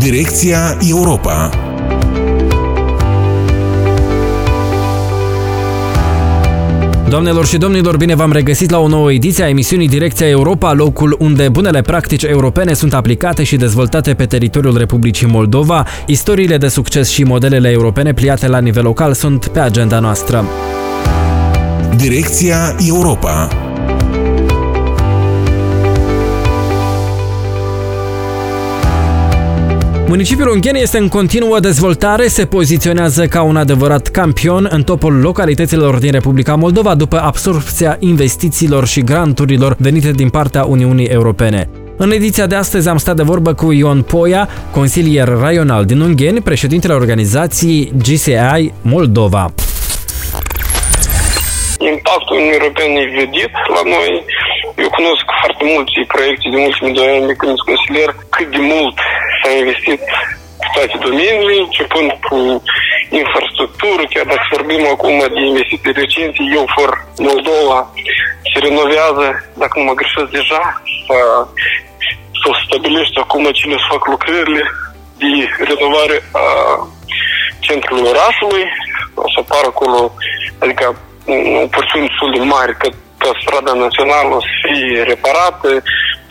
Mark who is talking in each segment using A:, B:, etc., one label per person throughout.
A: Direcția Europa
B: Doamnelor și domnilor, bine v-am regăsit la o nouă ediție a emisiunii Direcția Europa, locul unde bunele practici europene sunt aplicate și dezvoltate pe teritoriul Republicii Moldova. Istoriile de succes și modelele europene pliate la nivel local sunt pe agenda noastră.
A: Direcția Europa
B: Municipiul Ungheni este în continuă dezvoltare, se poziționează ca un adevărat campion în topul localităților din Republica Moldova după absorpția investițiilor și granturilor venite din partea Uniunii Europene. În ediția de astăzi am stat de vorbă cu Ion Poia, consilier raional din Ungheni, președintele organizației GCI Moldova.
C: Impactul Uniunii Europene e vedit la noi. Eu cunosc foarte multe proiecte din ultimii doi ani de când sunt consilier, cât de mult s-a investit pe toate domeniile, începând cu infrastructură, chiar dacă vorbim acum de investiții recente, eu for Moldova se renovează, dacă nu mă greșesc deja, să stabilește acum cine să fac lucrările de renovare a centrului orașului, o să apară acolo, adică o porțiune destul de mare, că că strada națională o să fie reparată,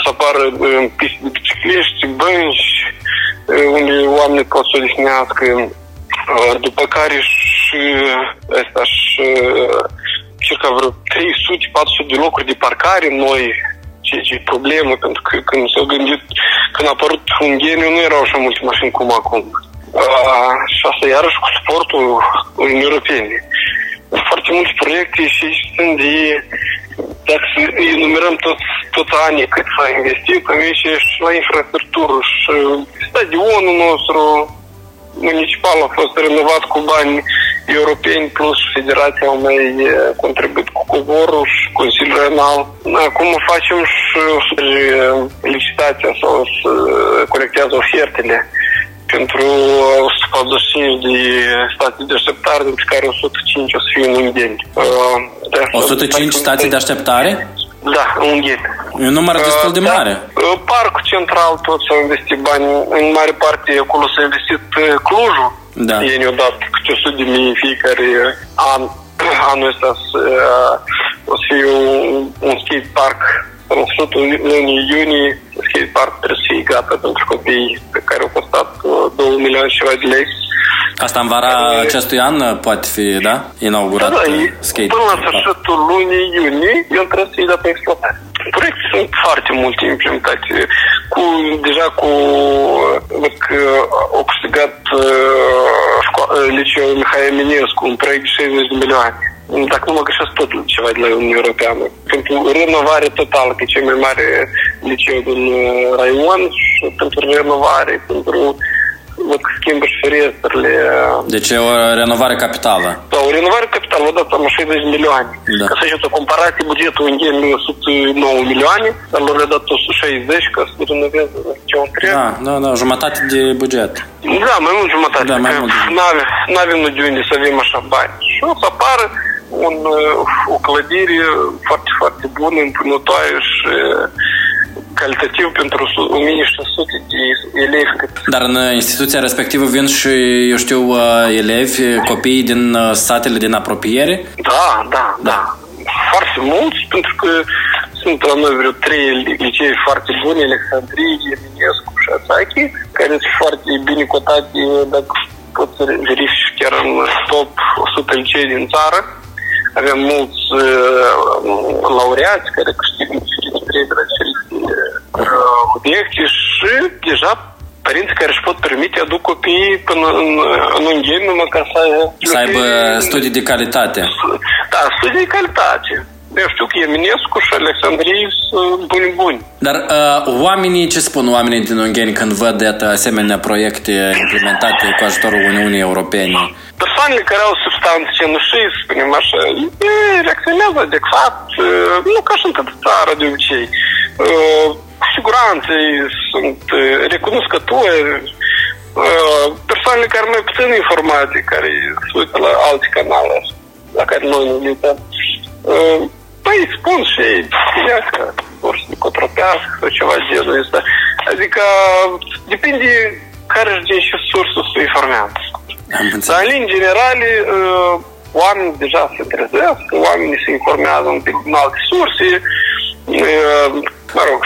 C: să apară piste de bicicliști, bănci, unde oamenii pot să odihnească, după care și asta și circa vreo 300-400 de locuri de parcare noi, ceea ce e problemă, pentru că când s-au gândit, când a apărut un geniu, nu erau așa multe mașini cum acum. Uh, și asta iarăși cu sportul Uniunii Europene. Foarte multe proiecte și sunt de dacă să enumerăm toți, toți anii cât s-a investit, am și la infrastructură și stadionul nostru municipal a fost renovat cu bani europeni plus Federația au mai contribuit cu covorul și Consiliul Renal. Acum facem și licitația sau să colectează ofertele pentru 145 de state de așteptare, dintre care 105 o să fie în Ungheni.
B: 105 state de așteptare?
C: Da, în Ungheni.
B: E un număr destul de mare.
C: Da, parcul central tot s-au investit bani, în mare parte acolo s-a investit Clujul.
B: Da.
C: Ei ne-au dat câte 100 de mii fiecare an. Anul ăsta o să fie un, un skate park în sfârșitul lunii iunie skate park trebuie să fie gata pentru copii pe care au costat 2 uh, milioane și ceva de lei.
B: Asta în vara e... acestui an uh, poate fi, da? Inaugurat da, da, uh, skate
C: Până la sfârșitul lunii iunie, el trebuie să fie dat pe exploatare. Proiecte sunt foarte multe implementate. Cu, deja cu văd că au câștigat uh, liceul Mihai Eminescu un proiect de 60 de milioane dacă nu mă greșesc, tot ceva de la Uniunea Europeană. Pentru renovare totală, că e cel mai mare liceu din uh, Raion și pentru renovare, pentru văd că schimbă și ferestrele.
B: Deci e o renovare capitală.
C: Da, o renovare capitală, vă dați am 60 de milioane. Da. Ca să faceți o comparație, bugetul în gen 109 milioane, dar lor le-a dat 160 ca să renoveze ce o întreb.
B: Da, da, da, jumătate de buget.
C: Da, mai mult jumătate.
B: Da, mai mult.
C: Nu avem de unde să avem așa bani. Și o să apară un, o clădire foarte, foarte bună, împunătoare și calitativ pentru 1600 de elevi.
B: Dar în instituția respectivă vin și, eu știu, elevi, copii din satele din apropiere?
C: Da, da, da. Foarte mulți, pentru că sunt la noi vreo trei licee foarte bune, Alexandrie, Eminescu și Asachi, care sunt foarte bine cotate, dacă pot să verifici chiar în top 100 licee din țară. Avem mulți uh, laureați care câștigă diferite premii la diferite uh, obiecte și deja părinții care își pot permite aduc copiii până în, în ungheni numai ca să...
B: Să aibă studii de calitate.
C: Da, studii de calitate. Eu știu că Eminescu și Alexandrie sunt buni buni.
B: Dar uh, oamenii, ce spun oamenii din Ungheni când văd iată, asemenea proiecte implementate cu ajutorul Uniunii Europene?
C: Persoanele care au substanțe cenușii, spunem așa, reacționează adecvat, nu ca și în toată țara de obicei. Cu siguranță sunt recunoscători, persoanele care mai puțin informații, care se uită la alte canale la care noi nu uităm. Păi spun și ei, că vor să cotropească sau ceva de genul ăsta. Adică depinde care și din ce sursă se informează.
D: Am
C: Dar,
D: înțeles.
C: în linii generale, uh, oamenii deja se trezesc, oamenii se informează un pic din alte surse, uh, mă rog,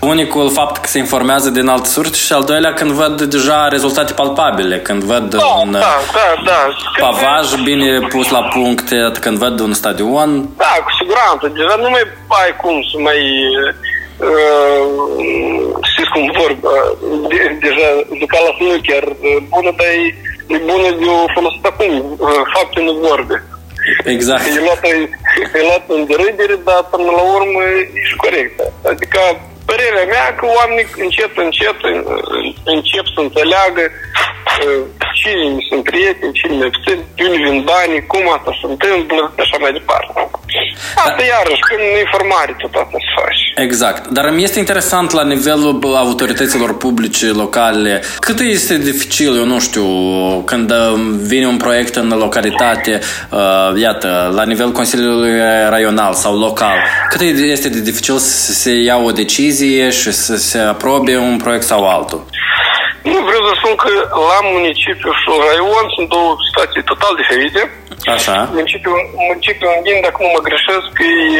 D: Unicul fapt că se informează din alte surse și al doilea când văd deja rezultate palpabile, când văd
C: da,
D: un
C: da, da, da. Când-
D: pavaj bine pus la punct, când văd un stadion,
C: Da, cu siguranță. Deja nu mai ai cum să mai... Uh, știți cum vorb, uh, de, deja juca la snooker, uh, bună, dar e, e bună de o folosit acum, uh, fapte nu vorbe.
D: exact.
C: E luat, e luat în derâdere, dar până la urmă e și corectă. Adică părerea mea că oamenii încet, încet uh, încep să înțeleagă uh, cine sunt prieteni, cine ne abțin, de unde vin banii, cum asta se întâmplă și așa mai departe. Asta iarăși, prin informare tot asta se face.
D: Exact. Dar îmi este interesant la nivelul bă, autorităților publice locale. Cât este dificil, eu nu știu, când uh, vine un proiect în localitate, uh, iată, la nivel Consiliului Raional sau local, cât este de dificil să se ia o decizie și să se aprobe un proiect sau altul?
C: Nu vreau să spun că la municipiu și la raion sunt două situații total diferite.
D: Așa.
C: Municipiul, municipiul Unghin, dacă nu mă greșesc,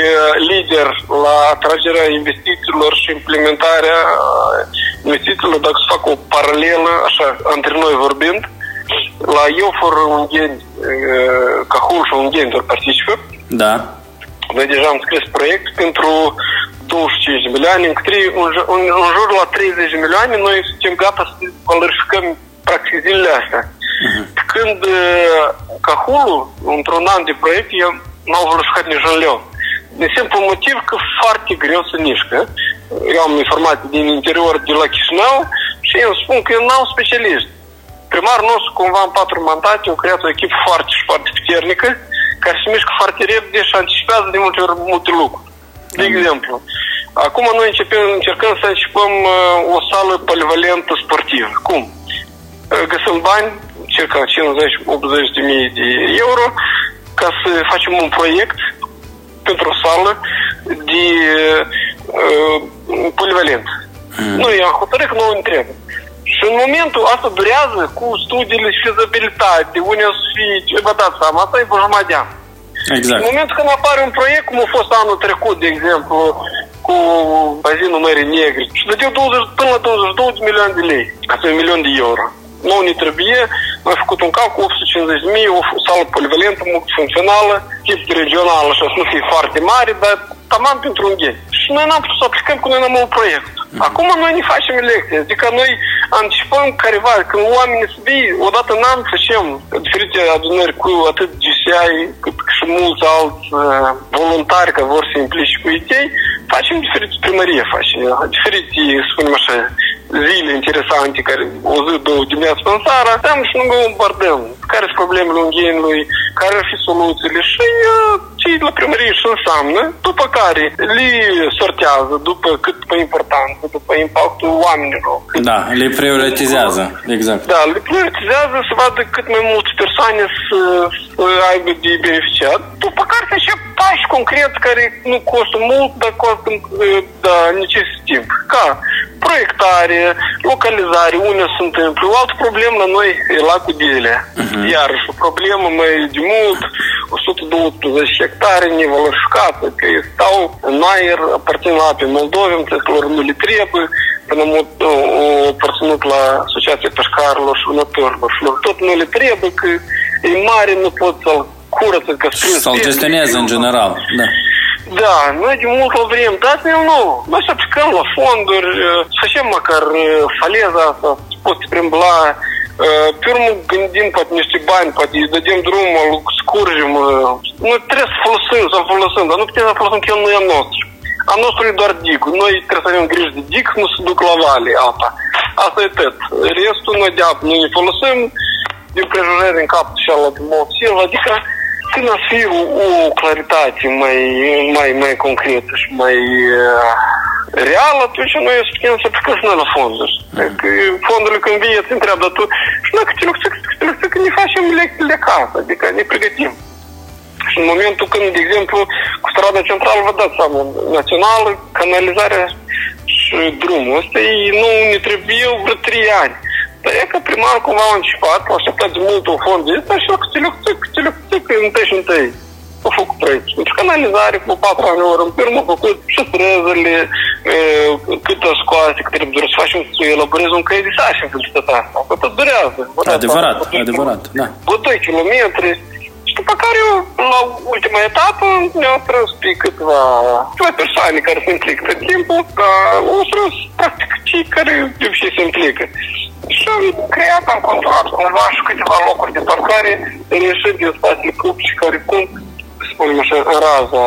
C: e lider la atragerea investițiilor și implementarea uh, investițiilor, dacă se fac o paralelă, așa, între noi vorbind, la EUFOR Ungheni, uh, Cahul și Ungheni doar participă.
D: Da.
C: Noi deja am scris proiect pentru 25 de milioane, în, câte- în, ju- în, în jur la 30 de milioane, noi suntem gata să valorificăm practic zilele astea. Când uh, Cahulul, într-un an de proiect, el n-au valorificat niciun leu. De simplu motiv că foarte greu să nișcă. Eu am informații din interior de la Chișinău și eu spun că eu n-am specialiști. Primarul nostru, cumva în patru mandate, a creat o echipă foarte și foarte puternică, care se mișcă foarte repede și anticipează de multe ori multe lucruri. De exemplu, acum noi începem, încercăm să anticipăm uh, o sală polivalentă sportivă. Cum? Uh, Găsim bani, circa 50-80 de mii de euro, ca să facem un proiect pentru o sală de uh, polivalent. Noi am hotărât că nu ne trebuie. Și în momentul asta durează cu studiile și fezabilitate, unde o să fie, vă dați seama, asta e pe jumătate de an.
D: Exact.
C: În momentul când apare un proiect, cum a fost anul trecut, de exemplu, cu bazinul Mării Negre, și dădeau 20, până la 22 de milioane de lei, asta e un milion de euro. Nu ne trebuie, noi am făcut un calcul 850 de mii, o sală polivalentă, multifuncțională, tip regional, așa, să nu fie foarte mare, dar taman pentru un ghei. Și noi n-am putut să aplicăm, că noi n-am un proiect. Acum noi ne facem lecții, adică noi anticipăm careva, când oamenii să vii, odată în an facem diferite adunări cu atât GCI, cât și mulți alți uh, voluntari care vor să se implice cu ei, facem diferite primărie, facem diferite, să spunem așa, zile interesante, care o zi, două dimineață în seara, stăm și nu bombardăm. Care sunt problemele unghienului, care ar fi soluțiile și uh, cei la primărie și înseamnă, după care le sortează după cât pe importanță, după impactul oamenilor. Cât
D: Da, le prioritizează. Exact.
C: da, le prioritizează să vadă cât mai multe persoane să, să aibă de beneficiat. După care se încep pași concreți care nu costă mult, dar costă, uh, da, necesită timp. Ca proiectare, localizare, unde se întâmplă. O altă problemă la noi e lacul Delea. Iarăși o problemă mai de mult, 120 hectare nevalorificată, că ei stau în aer, aparțin la ape Moldovei, că lor nu le trebuie, până mult o aparținut la Asociația Pescarilor și Vânătorilor și lor tot nu le trebuie, că e mare, nu pot să-l curăță, că strâns
D: Să-l
C: pește,
D: gestioneze în general. Da.
C: da, noi de mult o vrem, dar nu, nu. Noi să aplicăm la fonduri, uh, să facem măcar uh, faleza asta, să poți primbla. uh, Pe urmă gândim poate niște bani, poate îi dădem drumul, scurgem. uh, Noi trebuie să folosim, să folosim, dar nu putem să folosim că el nu e al nostru. A nostru e doar digul. Noi trebuie să avem grijă de dig, nu se duc la vale apa. Asta e tot. Restul noi de apă nu ne folosim, din prejurări în cap și ala de Silva, adică când ar fi o, o claritate mai, mai, mai concretă și mai uh, reală, atunci noi să putem să aplicăm și noi la fonduri. Că fondurile când vii, îți întreabă, dar tu și noi câte lucruri, câte lucruri, că ne facem lecțiile de acasă, adică ne pregătim. Și în momentul când, de exemplu, cu strada centrală, vă dați seama, națională, canalizarea și drumul ăsta, ei nu ne trebuie vreo trei ani. Dar e că primarul cumva a anticipat, a așteptat de mult un fond de ăsta și a câte câte câte întâi și întâi a făcut proiect. Deci canalizare cu patru ani ori în urmă a făcut și străzile, cât o scoase, cât trebuie să facem să elaborezi un căi de sarcini pentru tot asta. Că tot durează.
D: Adevărat, adevărat, da.
C: Cu 2 kilometri, după care, la ultima etapă, ne-au strâns pe câteva, câteva persoane care se implică tot timpul, au strâns, practic, cei care de obicei se implică. Și am creat, am controlat cumva și câteva locuri de parcare, reieșit din spațiile publice care cum, spunem așa, în raza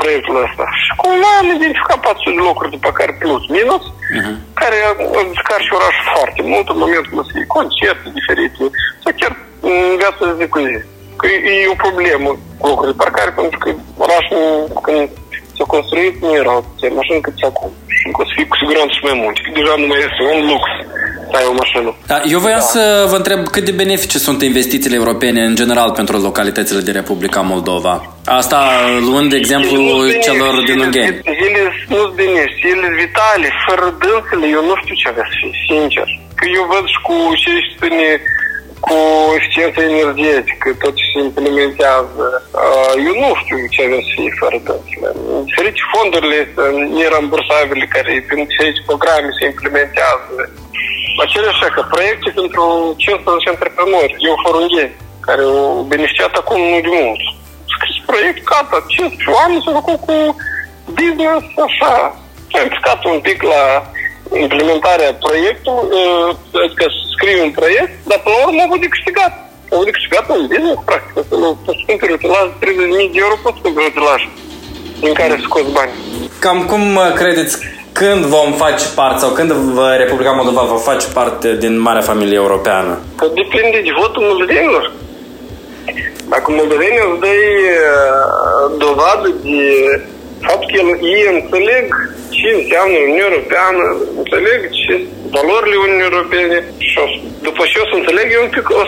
C: proiectul ăsta. Și cumva am identificat 400 de locuri de parcare plus minus, uh-huh. care au descar și orașul foarte mult în momentul ăsta, concerte diferite, sau chiar în viața de zi cu zi. Că e o problemă cu locuri de parcare, pentru că orașul, când s-a construit, nu erau atâtea mașini cât acum. Și o să fie cu siguranță și mai mult. Că deja nu mai este un lux să ai o mașină.
D: Da, eu voiam da. să vă întreb cât de benefice sunt investițiile europene în general pentru localitățile din Republica Moldova. Asta luând de exemplu celor din Ungheni.
C: Ele nu sunt benefice, ele vitale. Fără dânsele, eu nu știu ce avea să fie, sincer. Că eu văd și cu ce spune cu eficiență energetică, tot ce se implementează. Eu nu știu ce avem să fie fără dânsele. Diferite fondurile nerambursabile care prin diferite programe se implementează. Aceleași că proiecte pentru 15 antreprenori, eu forungheni, care au beneficiat acum nu de mult. Scris proiect, gata, 15 oameni s-au făcut cu business, așa. S-a implicat un pic la implementarea proiectului, adică scrii un proiect, dar până la urmă au de câștigat. Au de câștigat un business, practic. Poți cumperi utilaj 30.000 de euro, poți cumperi utilaj din care scoți bani.
D: Cam cum credeți când vom face parte sau când Republica Moldova va face parte din Marea Familie Europeană?
C: Că depinde de votul moldovenilor. Dacă moldovenii îți dă dovadă de faptul că ei înțeleg ce înseamnă Uniunea Europeană, înțeleg ce valorile Uniunii Europene și o, după ce o să înțeleg eu un pic, o,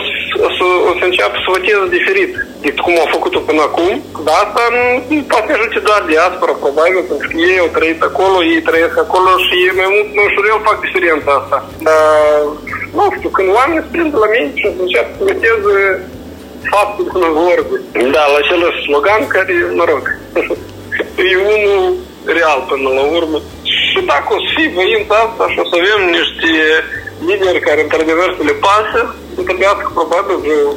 C: o, să, o să înceapă să voteze diferit decât cum au făcut-o până acum, dar asta nu, nu poate ajunge doar diaspora, probabil, pentru că ei au trăit acolo, ei trăiesc acolo și ei mai mult, mai ușor, fac diferența asta. Dar, nu știu, când oamenii se la mine și înceapă să voteze faptul până vorbe. Da, la acel slogan care, mă rog, e unul real până la urmă. Și dacă o să fie voința asta și o să avem niște lideri care într-adevăr să le pasă, să trebuiască probabil vreo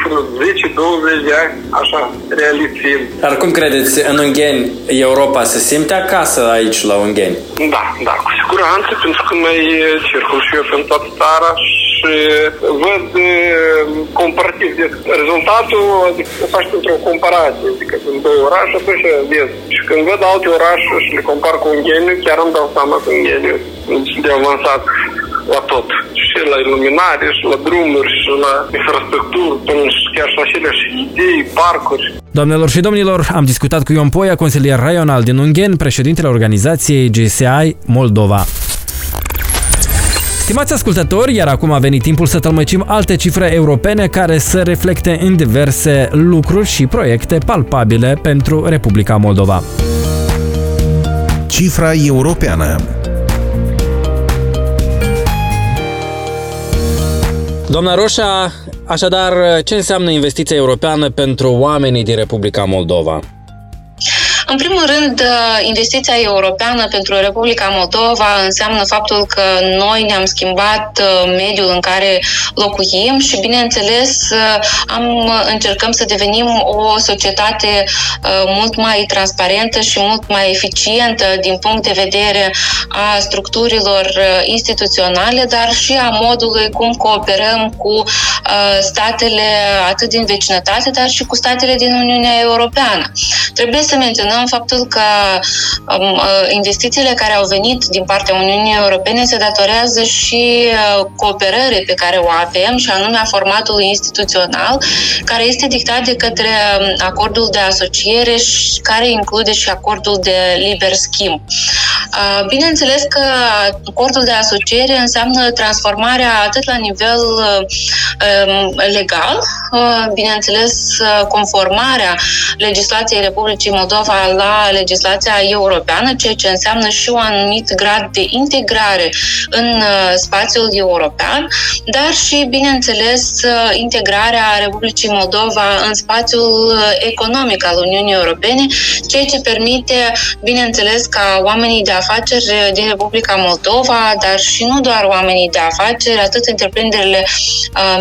C: 10-20 de ani, așa, realist fiind.
D: Dar cum credeți, în Ungheni, Europa se simte acasă aici la Ungheni?
C: Da, da, cu siguranță, pentru că noi circul și eu în toată țara și văd comparativ de rezultatul, adică faci într-o comparație, adică în două orașe, atunci vezi. Și când văd alte orașe și le compar cu Ungheniu, chiar îmi dau seama că Ungheniu de avansat la tot. Și la iluminare, și la drumuri, și la infrastructură, până și chiar și la aceleași idei, parcuri.
B: Doamnelor și domnilor, am discutat cu Ion Poia, consilier raional din Ungheni, președintele organizației GSI Moldova. Stimați ascultători, iar acum a venit timpul să tălmăcim alte cifre europene care să reflecte în diverse lucruri și proiecte palpabile pentru Republica Moldova.
A: Cifra europeană
B: Doamna Roșa, așadar, ce înseamnă investiția europeană pentru oamenii din Republica Moldova?
E: În primul rând, uh, investiția europeană pentru Republica Moldova înseamnă faptul că noi ne-am schimbat uh, mediul în care locuim și, bineînțeles, uh, am, încercăm să devenim o societate mult mai transparentă și mult mai eficientă din punct de vedere a structurilor instituționale, dar și a modului cum cooperăm cu statele atât din vecinătate, dar și cu statele din Uniunea Europeană. Trebuie să menționăm menționăm faptul că um, uh, investițiile care au venit din partea Uniunii Europene se datorează și uh, cooperării pe care o avem, și anume a formatului instituțional, care este dictat de către um, acordul de asociere și care include și acordul de liber schimb. Bineînțeles că acordul de asociere înseamnă transformarea atât la nivel um, legal, bineînțeles conformarea legislației Republicii Moldova la legislația europeană, ceea ce înseamnă și un anumit grad de integrare în spațiul european, dar și, bineînțeles, integrarea Republicii Moldova în spațiul economic al Uniunii Europene, ceea ce permite, bineînțeles, ca oamenii de afaceri din Republica Moldova, dar și nu doar oamenii de afaceri, atât întreprinderile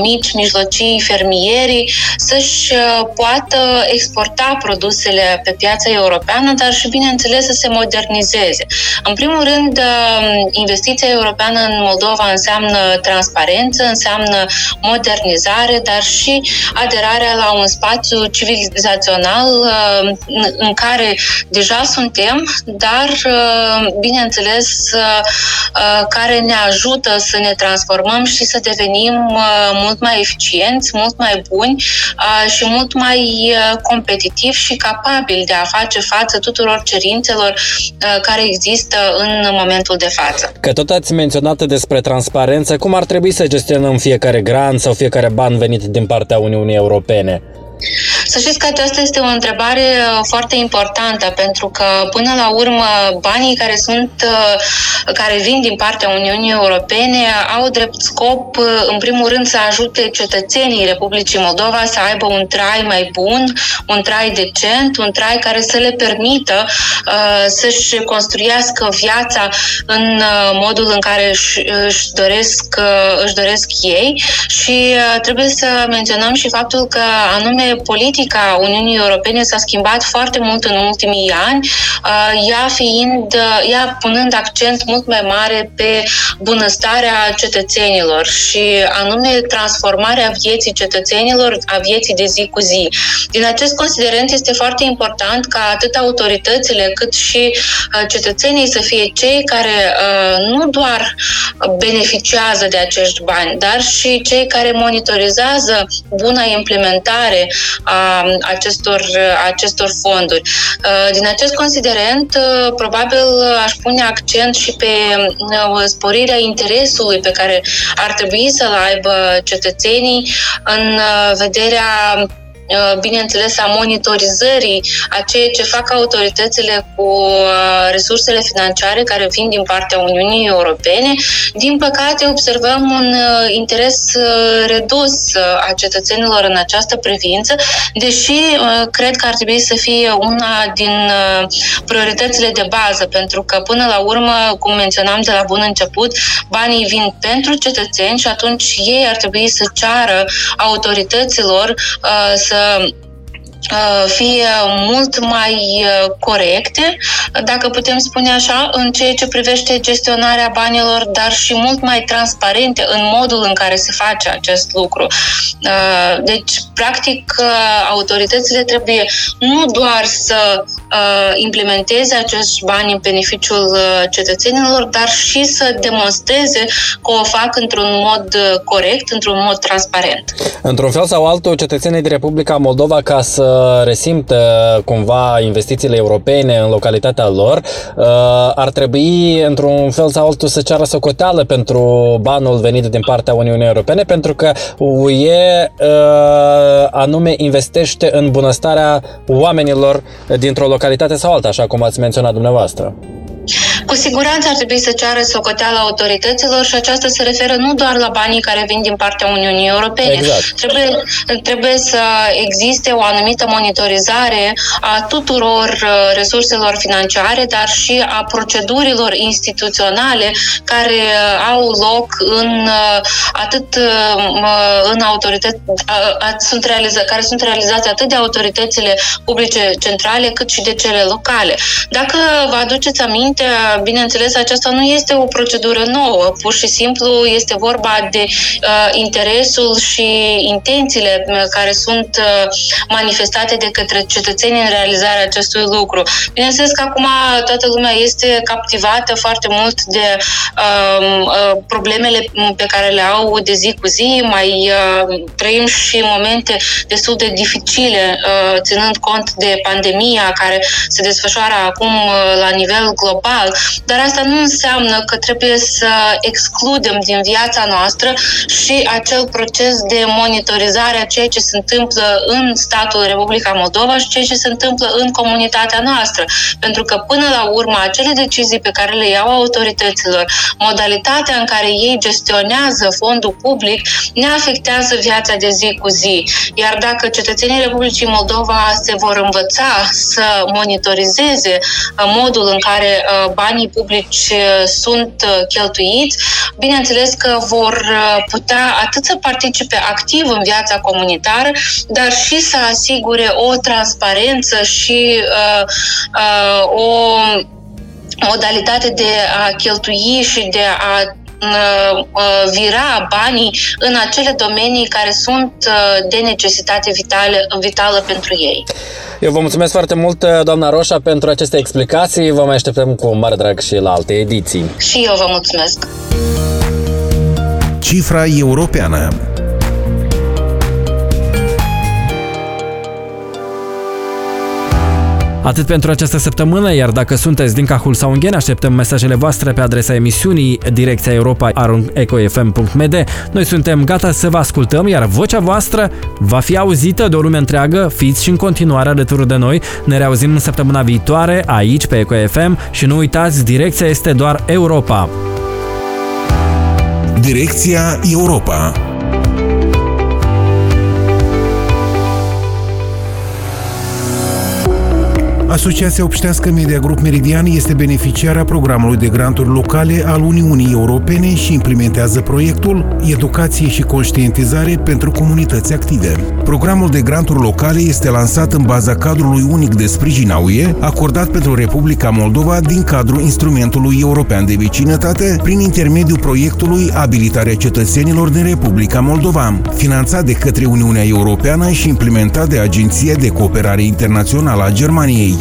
E: mici, mijlocii, fermierii, să-și poată exporta produsele pe piața europeană, dar și, bineînțeles, să se modernizeze. În primul rând, investiția europeană în Moldova înseamnă transparență, înseamnă modernizare, dar și aderarea la un spațiu civilizațional în care deja suntem, dar, bineînțeles, care ne ajută să ne transformăm și să devenim mult mai eficienți, mult mai buni și mult mai competitivi și capabili de a face față tuturor cerințelor care există în momentul de față.
B: Că tot ați menționat despre transparență, cum ar trebui să gestionăm fiecare grant sau fiecare ban venit din partea Uniunii Europene?
E: Să știți că aceasta este o întrebare uh, foarte importantă, pentru că, până la urmă, banii care sunt, uh, care vin din partea Uniunii Europene au drept scop, uh, în primul rând, să ajute cetățenii Republicii Moldova să aibă un trai mai bun, un trai decent, un trai care să le permită să-și construiască viața în modul în care își, își, doresc, își doresc ei. Și trebuie să menționăm și faptul că anume politica Uniunii Europene s-a schimbat foarte mult în ultimii ani, uh, ea fiind, uh, ea punând accent mult mai mare pe bunăstarea cetățenilor și anume transformarea vieții cetățenilor, a vieții de zi cu zi. Din acest considerent este foarte important ca atât autoritățile cât și uh, cetățenii să fie cei care nu doar beneficiază de acești bani, dar și cei care monitorizează buna implementare a acestor, acestor fonduri. Uh, din acest considerent, uh, probabil aș pune accent și pe uh, sporirea interesului pe care ar trebui să-l aibă cetățenii în vederea Uh, bineînțeles, a monitorizării a ceea ce fac autoritățile cu uh, resursele financiare care vin din partea Uniunii Europene. Din păcate, observăm un uh, interes redus a cetățenilor în această privință, deși cred că ar trebui să fie una din prioritățile de bază, pentru că, până la urmă, cum menționam de la bun început, banii vin pentru cetățeni și atunci ei ar trebui să ceară autorităților să um, fie mult mai corecte, dacă putem spune așa, în ceea ce privește gestionarea banilor, dar și mult mai transparente în modul în care se face acest lucru. Deci, practic, autoritățile trebuie nu doar să implementeze acești bani în beneficiul cetățenilor, dar și să demonstreze că o fac într-un mod corect, într-un mod transparent.
B: Într-un fel sau altul, cetățenii din Republica Moldova, ca să resimtă cumva investițiile europene în localitatea lor, uh, ar trebui într-un fel sau altul să ceară socoteală pentru banul venit din partea Uniunii Europene, pentru că UE uh, anume investește în bunăstarea oamenilor dintr-o localitate sau alta, așa cum ați menționat dumneavoastră.
E: Cu siguranță ar trebui să ceară socoteala autorităților și aceasta se referă nu doar la banii care vin din partea Uniunii Europene.
B: Exact.
E: Trebuie, trebuie să existe o anumită monitorizare a tuturor uh, resurselor financiare, dar și a procedurilor instituționale care uh, au loc în uh, atât în autorități, sunt realizate, care sunt realizate atât de autoritățile publice centrale cât și de cele locale. Dacă vă aduceți aminte, bineînțeles, aceasta nu este o procedură nouă, pur și simplu este vorba de uh, interesul și intențiile uh, care sunt uh, manifestate de către cetățeni în realizarea acestui lucru. Bineînțeles că acum toată lumea este captivată foarte mult de uh, uh, problemele pe care le au de zi cu zi, mai uh, trăim și momente destul de dificile, uh, ținând cont de pandemia care se desfășoară acum uh, la nivel global dar asta nu înseamnă că trebuie să excludem din viața noastră și acel proces de monitorizare a ceea ce se întâmplă în statul Republica Moldova și ceea ce se întâmplă în comunitatea noastră. Pentru că până la urmă acele decizii pe care le iau autorităților, modalitatea în care ei gestionează fondul public ne afectează viața de zi cu zi. Iar dacă cetățenii Republicii Moldova se vor învăța să monitorizeze uh, modul în care uh, banii publici uh, sunt cheltuiți, bineînțeles că vor putea atât să participe activ în viața comunitară, dar și să asigure o transparență și uh, uh, o modalitate de a cheltui și de a vira banii în acele domenii care sunt de necesitate vitală, vitală pentru ei.
B: Eu vă mulțumesc foarte mult, doamna Roșa, pentru aceste explicații. Vă mai așteptăm cu mare drag și la alte ediții.
E: Și eu vă mulțumesc.
A: Cifra europeană
B: Atât pentru această săptămână, iar dacă sunteți din Cahul sau Ungheni, așteptăm mesajele voastre pe adresa emisiunii direcția europa ecofm.md. Noi suntem gata să vă ascultăm, iar vocea voastră va fi auzită de o lume întreagă. Fiți și în continuare alături de noi. Ne reauzim în săptămâna viitoare aici pe EcoFM și nu uitați, direcția este doar Europa.
A: Direcția Europa Asociația Obștească Media Group Meridian este beneficiara programului de granturi locale al Uniunii Europene și implementează proiectul Educație și conștientizare pentru comunități active. Programul de granturi locale este lansat în baza cadrului unic de sprijin a UE, acordat pentru Republica Moldova din cadrul instrumentului european de vecinătate, prin intermediul proiectului Abilitarea cetățenilor din Republica Moldova, finanțat de către Uniunea Europeană și implementat de Agenția de Cooperare Internațională a Germaniei.